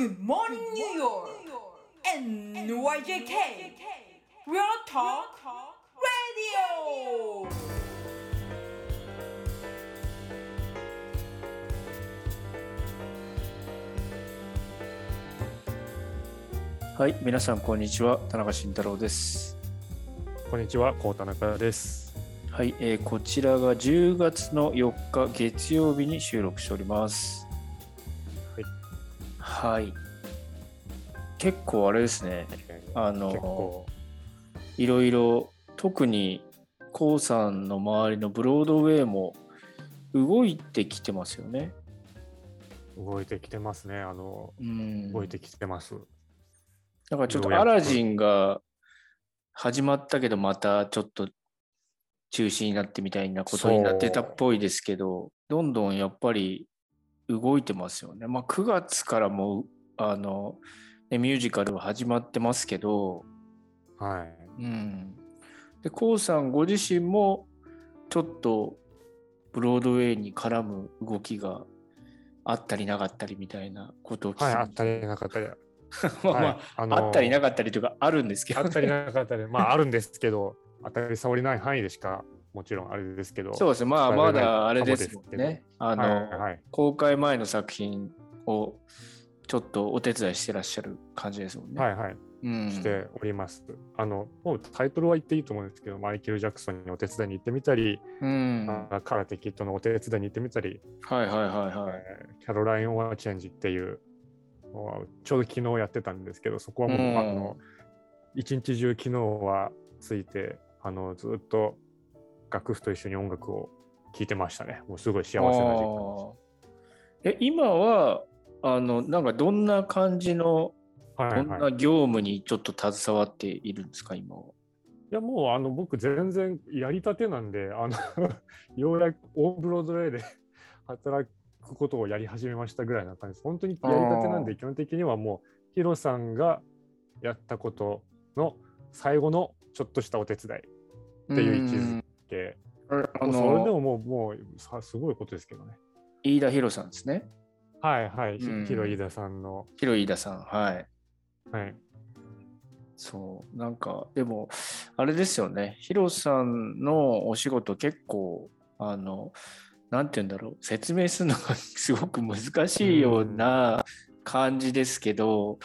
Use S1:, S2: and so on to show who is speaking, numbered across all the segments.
S1: Good morning, New York! NYJK! Real Talk Radio!
S2: はい、皆さんこんにちは、田中慎太郎です。
S3: こんにちは、こうたなかです。
S2: はい、えーこちらが10月の4日月曜日に収録しております。
S3: はい。
S2: はい。結構あれですね、あのいろいろ、特にコウさんの周りのブロードウェイも動いてきてますよね。
S3: 動いてきてますね。あの、
S2: うん。
S3: 動いてきてます。
S2: なんかちょっとアラジンが始まったけど、またちょっと中止になってみたいなことになってたっぽいですけど、どんどんやっぱり動いてますよね。まあ9月からもあの、ね、ミュージカルは始まってますけど、
S3: はい。
S2: うん。で、コウさんご自身もちょっとブロードウェイに絡む動きがあったりなかったりみたいなことを聞き
S3: はい、あったりなかったり。
S2: まあまあ、
S3: はいあの
S2: あったりなかったりというかあるんですけど、
S3: あったりなかったり、まあ、あるんですけど、当たり障りない範囲でしか、もちろんあれですけど。
S2: そうですね、まあまだあれですもんね。あの、
S3: はい、はい。
S2: 公開前の作品をちょっとお手伝いしてらっしゃる感じですもんね。
S3: はい、はい。
S2: うん、
S3: しております。あの、もうタイトルは言っていいと思うんですけど、マイケル・ジャクソンにお手伝いに行ってみたり、
S2: うん。は
S3: あカラテキッドのお手伝いに行ってみたり、
S2: いはいはいはい。
S3: えーキャロライン・オア・チェンジっていうちょうど昨日やってたんですけど、そこはもう、
S2: うん
S3: あの一日中昨日はついて、あのずっと楽譜と一緒に音楽を聴いてましたね。もうすごい幸せな時間
S2: あーえ今はあのなんかどんな感じの、
S3: はい
S2: どん
S3: はい、
S2: ない業務にちょっと携わっているんですか今は？
S3: やもうあの僕全然やりたてなんであの ようやくオーブロードウェイで働くことをやり始めましたぐらいな感じです。本当にやりたてなんで基本的にはもうヒロさんがやったことの最後のちょっとしたお手伝いっていう位置づけ。
S2: うんあ
S3: もうそれで
S2: の
S3: ももうもうさすごいことですけどね。
S2: 飯田博さんですね。
S3: はいはい。ひ
S2: うん
S3: ヒロ飯田さんの。
S2: ヒロ飯田さん。はい。
S3: はい。
S2: そう、なんか、でも、あれですよね、ヒロさんのお仕事結構、あの、なんて言うんだろう、説明するのがすごく難しいような感じですけど、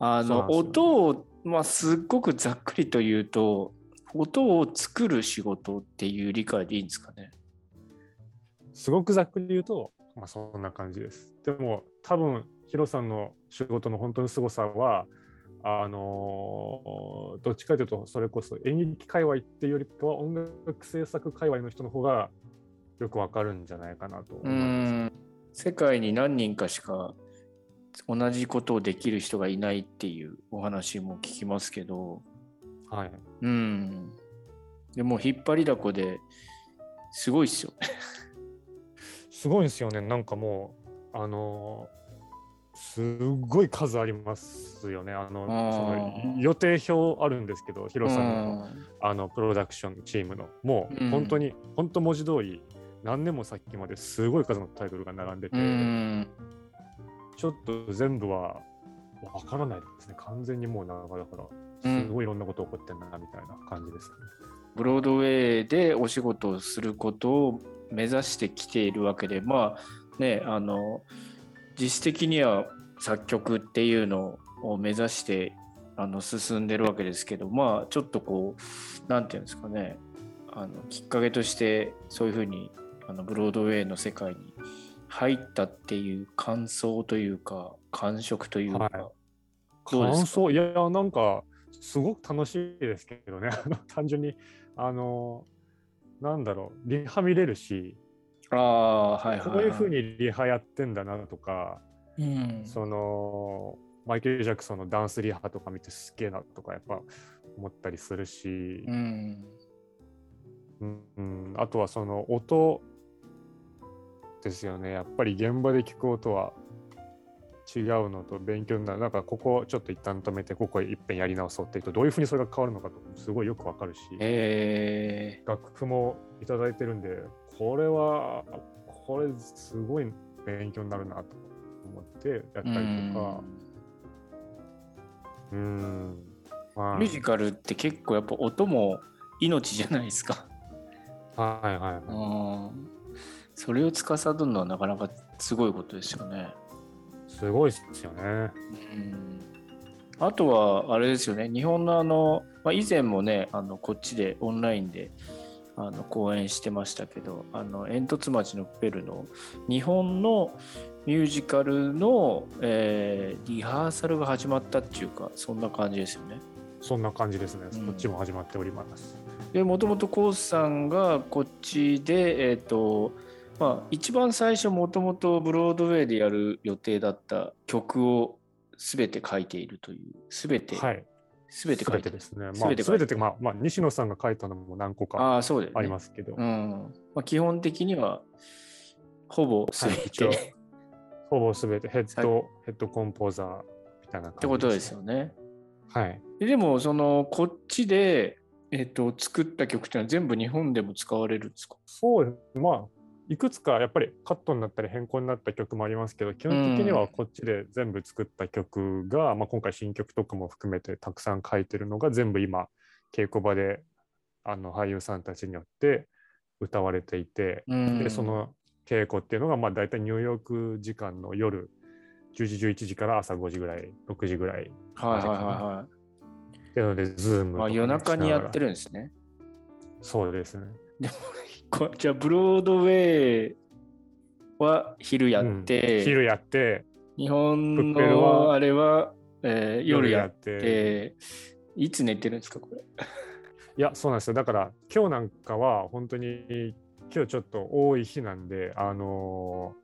S2: あの、音を、まあ、すっごくざっくりと言うと、音を作る仕事っていう理解でいいんですかね？
S3: すごくざっくり言うと、まあそんな感じです。でも多分ヒロさんの仕事の本当の凄さは、あのーどっちかというとそれこそ演劇界隈っていうよりかは音楽制作界隈の人の方がよくわかるんじゃないかなと思
S2: う
S3: います。
S2: ん、世界に何人かしか同じことをできる人がいないっていうお話も聞きますけど、
S3: はい。
S2: うん。でも引っ張りだこですごいっすよね。
S3: すごいんですよね。なんかもう、あのーすごい数ありますよね。あのその予定表あるんですけど、ヒロさんの
S2: うん
S3: あのプロダクションチームのも
S2: うん
S3: う本当に、本当文字通り何年もさっきまですごい数のタイトルが並んでて、
S2: うん。
S3: ちょっと全部はわからないですね。完全にもう長だから
S2: うん。
S3: すごいいろんなこと起こってんだなみたいな感じです、ね。
S2: ブロードウェイでお仕事をすることを目指してきているわけで、まあね、あの、実質的には作曲っていうのを目指してあの進んでるわけですけど、まあちょっとこう、なんていうんですかね、あのきっかけとしてそういうふうにあのブロードウェイの世界に入ったっていう感想というか、感触というか、
S3: はい感想いやなんかすごく楽しいですけどね。単純にあのなんだろうリハ見れるし
S2: ああ、はいはい、はい。
S3: こういうふうにリハやってんだなとか、
S2: うん、
S3: そのマイケル・ジャクソンのダンスリハとか見てすっげえなとかやっぱ思ったりするし、
S2: うん。
S3: うん。うん。あとはその音ですよね。やっぱり現場で聞く音は違うのと勉強になるなんかここちょっと一旦止めてここいっぺんやり直そうっていうとどういうふうにそれが変わるのかとすごいよくわかるし
S2: え
S3: 楽譜もいただいてるんでこれはこれすごい勉強になるなと思ってやったりとか。うん。まあ
S2: ミュージカルって結構やっぱ音も命じゃないですか。
S3: はいはいはい。
S2: うん。それを司るのはなかなかすごいことですよね。
S3: すごいっすよね。
S2: うんあとはあれですよね日本のあの、まあ、以前もねあのこっちでオンラインであの講演してましたけどあの煙突町のプペルの日本のミュージカルの、えーリハーサルが始まったっていうかそんな感じですよね。
S3: そんな感じですね。
S2: うん
S3: こっちも始まっております。
S2: でもともとコースさんがこっちでえっ、とまあ一番最初もともとブロードウェイでやる予定だった曲を全て書いているという全て、
S3: はい。
S2: 全て書いて
S3: ですね。まあ、
S2: 全て書いて
S3: 全てって、まあ、まあ、西野さんが書いたのも何個か
S2: あ
S3: りますけど、
S2: うんまあ、基本的にはほぼ全て、
S3: はいほぼ全てヘッド、ヘッドコンポーザーみたいな感じ
S2: てことですよね。
S3: はい。
S2: ででもそのこっちで、えっと作った曲っていうのは全部日本でも使われるんですか？
S3: そうです。まあ、いくつかやっぱりカットになったり変更になった曲もありますけど、基本的にはこっちで全部作った曲が、まあ、今回新曲とかも含めてたくさん書いてるのが全部今、稽古場であの俳優さんたちによって歌われていて、
S2: うん
S3: でその稽古っていうのがまあ大体ニューヨーク時間の夜10時11時から朝5時ぐらい6時ぐらい
S2: はいはいはいはい。
S3: っていうのでズームとかね
S2: あ夜中にやって
S3: る
S2: るんですね。
S3: そうですね
S2: こじゃあブロードウェイは昼やって、
S3: うん昼やって
S2: 日本の
S3: は
S2: あれは、えー夜やっ
S3: て
S2: いつ寝てるんですかこれ？
S3: いやそうなんですよだから今日なんかは本当に今日ちょっと多い日なんであのー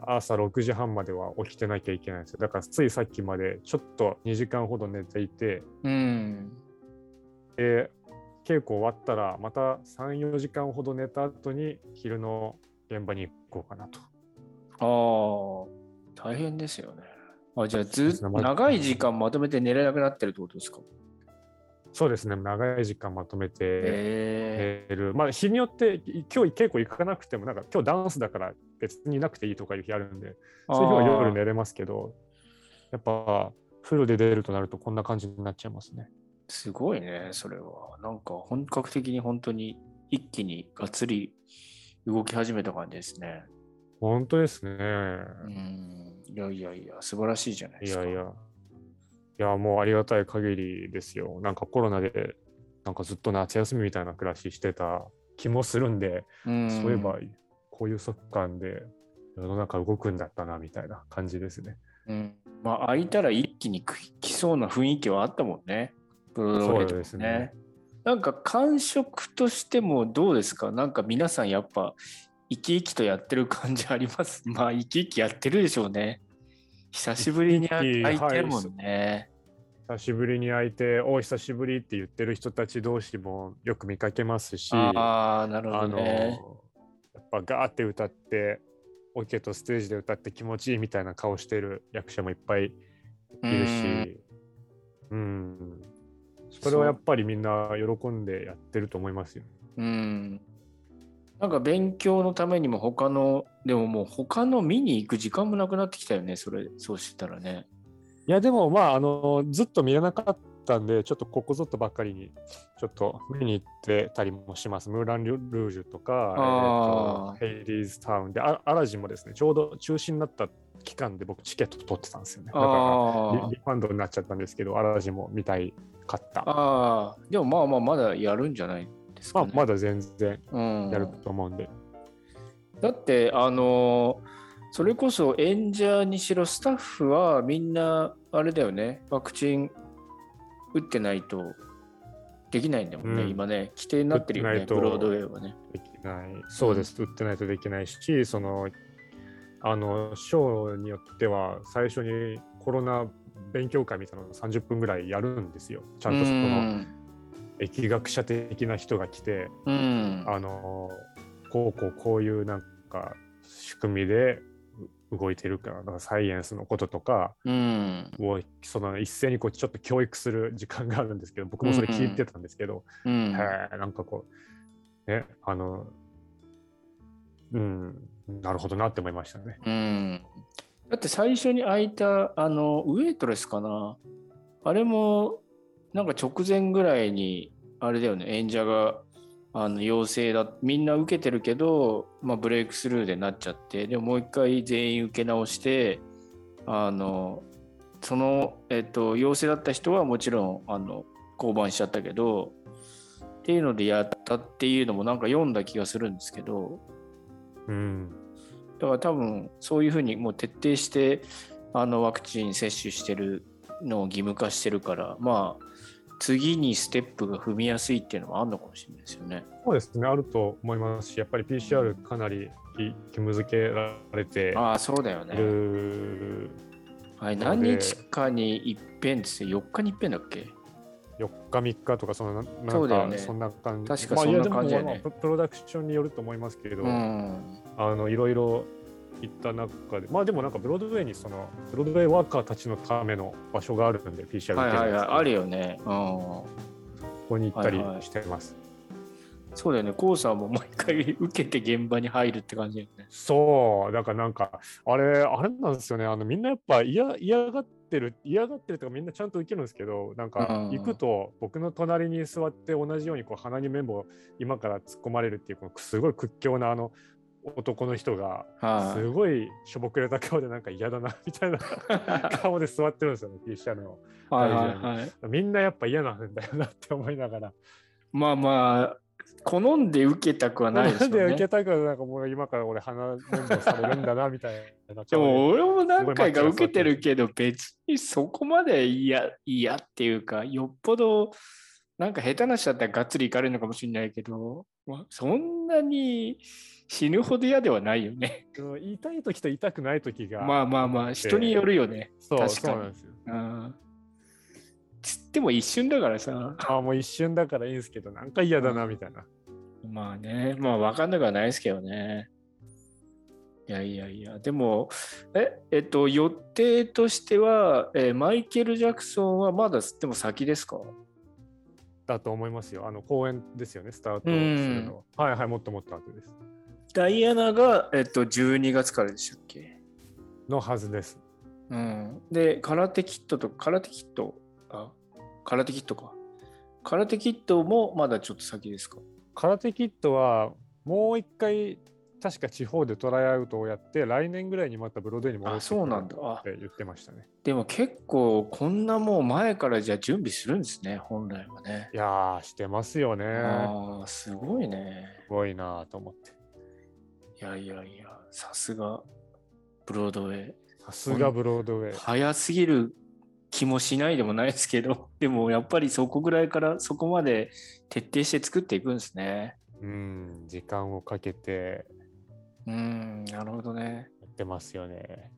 S3: 朝6時半までは起きてなきゃいけないんですよだからついさっきまでちょっと2時間ほど寝ていて
S2: うん。
S3: で稽古終わったらまた34時間ほど寝た後に昼の現場に行こうかなと。
S2: ああ、大変ですよね。あじゃあずっと長い時間まとめて寝れなくなってるってことですか？
S3: そうですね。長い時間まとめて
S2: へ
S3: 寝る、まあ日によってい今日稽古行かなくてもなんか今日ダンスだから別にいなくていいとかいう日あるんで
S2: え
S3: そういう日は夜寝れますけどやっぱフルで出るとなるとこんな感じになっちゃいますね
S2: すごいね、それは。なんか本格的に本当に一気にがっつり動き始めた感じですね。
S3: 本当ですね、
S2: うん。いやいやいや、素晴らしいじゃないですか。
S3: いやいやいやもうありがたい限りですよなんかコロナでなんかずっと夏休みみたいな暮らししてた気もするんで
S2: うん、
S3: そういえば、こういう速乾で世の中動くんだったなみたいな感じですね。
S2: うん。まあ、開いたら一気に来来そうな雰囲気はあったもんね。
S3: そうですね。
S2: なんか感触としてもどうですか？なんか皆さんやっぱ生き生きとやってる感じあります？まあ生き生きやってるでしょうね。久しぶりに会いてるもんね。
S3: 久しぶりに会いて、お久しぶりって言ってる人たち同士もよく見かけますし、
S2: ああ、なるほどね。
S3: やっぱガーって歌って、オケとステージで歌って気持ちいいみたいな顔してる役者もいっぱいいるし、うん、それはやっぱりみんな喜んでやってると思いますよ。
S2: うん。うん。なんか勉強のためにも他の、でももう他の見に行く時間もなくなってきたよね、それ、そうしてたらね。
S3: いやでもまああのずっと見れなかったんでちょっとここぞとばっかりにちょっと見に行ってたりもします。ムーラン・ルージュとか、えーとヘイリーズ・タウンであアラジンもですねちょうど中止になった期間で僕チケット取ってたんですよね。だから
S2: あ
S3: リリファンドになっちゃったんですけどアラジンも見たいかった。
S2: ああ、でもまあまあまだやるんじゃないですか、ね。
S3: まあまだ全然
S2: うん、
S3: やると思うんで。
S2: だってあのそれこそ演者にしろスタッフはみんなあれだよねワクチン打ってないとできないんだもんね、
S3: うん。
S2: 今ね規定になってるよねブロードウェイはね。
S3: できない。そうです、売ってないとできないし、その、あの、ショーによっては、最初にコロナ勉強会みたいなのを30分ぐらいやるんですよ。ちゃんとその、疫学者的な人が来て、
S2: うん。
S3: あの、こうこうこういうなんか仕組みでう動いてるから、だからサイエンスのこととか
S2: うん。
S3: をその一斉にこうちょっと教育する時間があるんですけど、僕もそれ聞いてたんですけど、
S2: うん。
S3: なんかこう、ね、あの、うん、なるほどなって思いましたね。
S2: うん。だって最初に開いたあのウェイトレスかな？あれもなんか直前ぐらいにあれだよね演者があの陽性だみんな受けてるけど、まあ、ブレイクスルーでなっちゃってでももう一回全員受け直してあのその、えっと、陽性だった人はもちろんあの降板しちゃったけどっていうのでやったっていうのもなんか読んだ気がするんですけど
S3: うん。
S2: だから多分そういうふうにもう徹底してあのワクチン接種してるのを義務化してるからまあ次にステップが踏みやすいっていうのもあるのかもしれないですよね。
S3: そうですね、あると思いますし、やっぱり PCR かなり義務付けられて
S2: ああそうだよ
S3: い
S2: ね。
S3: る
S2: はい、何日かに一遍ですよ4日に一遍だっけ
S3: ？4日、3日とかそのななん
S2: そうだよね
S3: かそんな感じ。
S2: 確かそんな感じだよね
S3: まあプロダクションによると思いますけれど、
S2: うん。
S3: あのいろいろ行った中で、まあでもなんかブロードウェイにそのブロードウェイワーカーたちのための場所があるんで、PCR
S2: はいはいはい、ある
S3: よ。
S2: よね。うん。
S3: ここに行ったり
S2: はいはい
S3: してます。
S2: そうだよね。コウさんも毎回受けて現場に入るって感じだよね。
S3: そう、だからなんか、あれ、あれなんですよね、あのみんなやっぱ嫌嫌がってる、嫌がってるとかみんなちゃんと受けるんですけど、なんか
S2: うん
S3: 行くと僕の隣に座って同じようにこう鼻に綿棒今から突っ込まれるっていう、このすごい屈強なあの男の人が、
S2: はい、
S3: すごいしょぼくれた顔でなんか嫌だなみたいな 顔で座ってるんですよね、PCR の。
S2: はいはいはい。
S3: みんなやっぱ嫌なんだよなって思いながら。
S2: まあまあ、好んで受けたくはないです
S3: なんで
S2: よね。
S3: 受けたくなんかもう今から俺鼻綿棒されるんだなみたいな。
S2: でも俺も何回か受けてるけど別にそこまで嫌嫌っていうかよっぽどなんか下手な人だったらがっつりいかれるのかもしれないけど、まあ、そんなに死ぬほど嫌ではないよね。
S3: うん痛い時と痛くない時が。
S2: まあまあまあ人によるよね。
S3: そう
S2: 確かに
S3: なんですよ。
S2: うんつっても一瞬だからさ。
S3: あもう一瞬だからいいんですけど、なんか嫌だなみたいな。
S2: まあね、まあ分かんなくはないですけどね。いやいやいや、でも、え、えっと、予定としては、えーマイケル・ジャクソンはまだでも先ですか？
S3: だと思いますよ。あの公演ですよね、スタートするのは。はいはい、もっともっと後です。
S2: ダイアナが、えっと、12月からでしたっけ？
S3: のはずです。
S2: うん。で、空手キットと、空手キット、あ、空手キットか。空手キットもまだちょっと先ですか？
S3: 空手キットはもう一回、確か地方でトライアウトをやって、来年ぐらいにまたブロードウェイに戻
S2: あ、
S3: って
S2: そうなんだ。あ
S3: って言ってましたね。
S2: でも結構、こんなもう前からじゃあ準備するんですね、本来はね。
S3: いやー、してますよね。
S2: ああ、すごいね。
S3: すごいなと思って。
S2: いやいやいや、さすがブロードウェイ。
S3: さすがブロードウェイ。
S2: 早すぎる気もしないでもないですけど、でもやっぱりそこぐらいからそこまで徹底して作っていくんですね。
S3: うん、時間をかけて
S2: うん、なるほどね。
S3: やってますよね。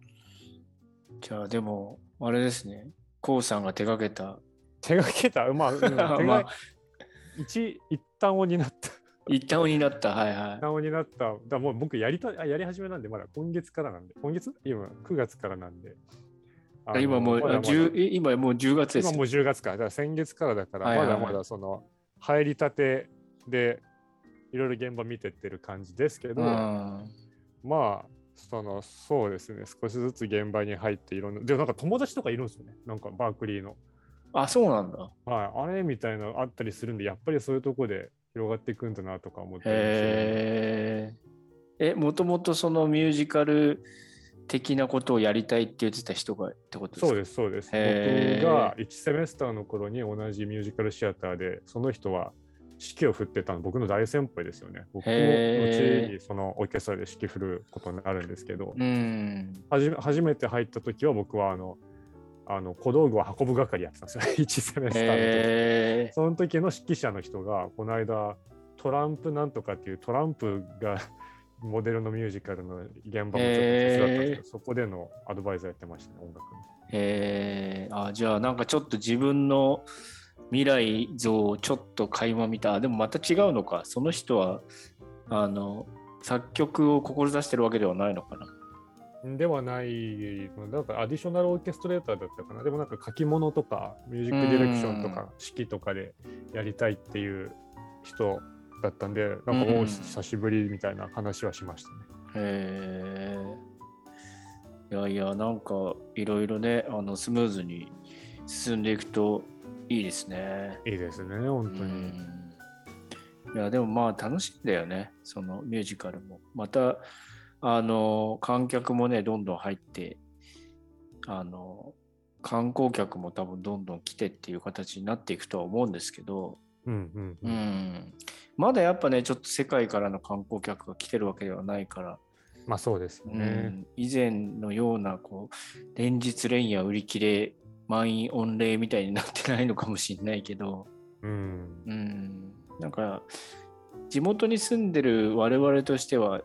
S2: じゃあでも、あれですね。コウさんが手掛けた、
S3: 手がけた、まあ、うん 手が
S2: まあ、
S3: 一一旦を担った。
S2: 一旦になった。はいは
S3: 一旦を担った。だもう僕やりたあやり始めなんで、まだ今月からなんで。今月？今、9月からなんで。
S2: 今もう、
S3: まだまだ
S2: あ10え今もう10月です？よ。
S3: 今もう10月から。だから先月からだから、
S2: はいはいはい
S3: まだまだその入りたてでいろいろ現場見てってる感じですけど、
S2: うん。
S3: まあ、そのそうですね、少しずつ現場に入っていろんな、でもなんか友達とかいるんですよね、なんかバークリーの。
S2: あ、そうなんだ。
S3: はい、あれみたいなのあったりするんで、やっぱりそういうとこで広がっていくんだなとか思って
S2: へえ。え、もともとそのミュージカル的なことをやりたいって言ってた人がってことですか？
S3: そうです、そうです。僕が1セメスターの頃に同じミュージカルシアターで、その人は指揮を振ってたの、僕の大先輩ですよね。僕も後にそのオーケストラで指揮振ることになるんですけど、初めて入った時は僕はあの、あの小道具を運ぶ係やってたんですよ、1セメスターの時。
S2: へえ。
S3: その時の指揮者の人が、この間、トランプなんとかっていうトランプが モデルのミュージカルの現場もちょっと手伝ったんですけど、そこでのアドバイザーやってましたね、音楽の。
S2: へえ。あ、じゃあなんかちょっと自分の未来像をちょっと垣間見た。あでもまた違うのか。その人は、あの、作曲を志してるわけではないのかな。
S3: ではない、なんかアディショナルオーケストレーターだったかな。でもなんか書き物とか、ミュージックディレクションとか、指揮とかでやりたいっていう人だったんで、なんかも
S2: うん
S3: う久しぶりみたいな話はしましたね。
S2: へえ。いやいや、なんかいろいろね、あのスムーズに進んでいくといいですね。
S3: いいですね、本当に。
S2: うん。いやでもまあ楽しいんだよねそのミュージカルも。またあの観客もねどんどん入ってあの観光客も多分どんどん来てっていう形になっていくとは思うんですけど、
S3: うんうん
S2: う
S3: うん。
S2: ん、まだやっぱねちょっと世界からの観光客が来てるわけではないから、
S3: まあそうですよ
S2: う
S3: ね。
S2: ん、以前のようなこう連日連夜売り切れ満員御礼みたいになってないのかもしれないけど、
S3: うん。
S2: うん、なんか地元に住んでる我々としては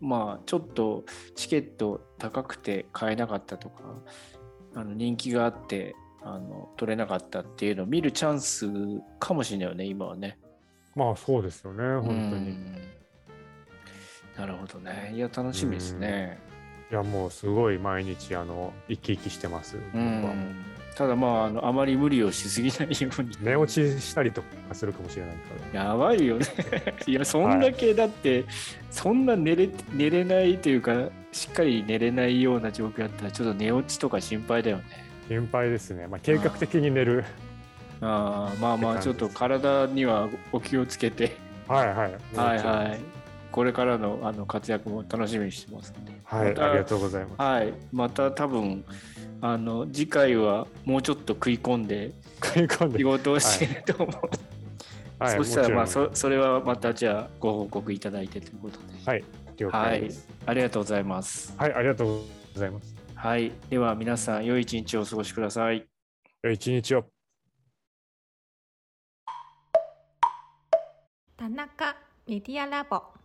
S2: まあちょっとチケット高くて買えなかったとかあの人気があってあの取れなかったっていうのを見るチャンスかもしれないよね今はね。
S3: まあそうですよね、本当
S2: う
S3: に。
S2: んなるほどね。いや楽しみですね。
S3: いや、もうすごい毎日、あの、生き生きしてます。
S2: う
S3: 僕はもう。
S2: んただまああのあまり無理をしすぎないように。
S3: 寝落ちしたりとかするかもしれないから。
S2: やばいよね。いや、そんだけだって、そんな寝れ寝れないというか、しっかり寝れないような状況だったら、ちょっと寝落ちとか心配だよね。
S3: 心配ですね。まあ計画的に寝る。
S2: あーまあまあ、ちょっと体にはお気をつけて、
S3: はいはい。
S2: はいはい。これからのあの活躍も楽しみにしてます。
S3: はい、
S2: また
S3: ありがとうございます。
S2: はい。また多分、あの次回はもうちょっと食い込んで
S3: 食い込んで
S2: 仕。事をしてると思う。
S3: はい、
S2: そしたらまあそそれはまたじゃあご報告いただいてということで。
S3: はい、了解です。
S2: ありがとうございます。
S3: はい、ありがとうございます。
S2: はい。では皆さん、良い一日をお過ごしください。
S3: 良い一日を。
S4: 田中メディアラボ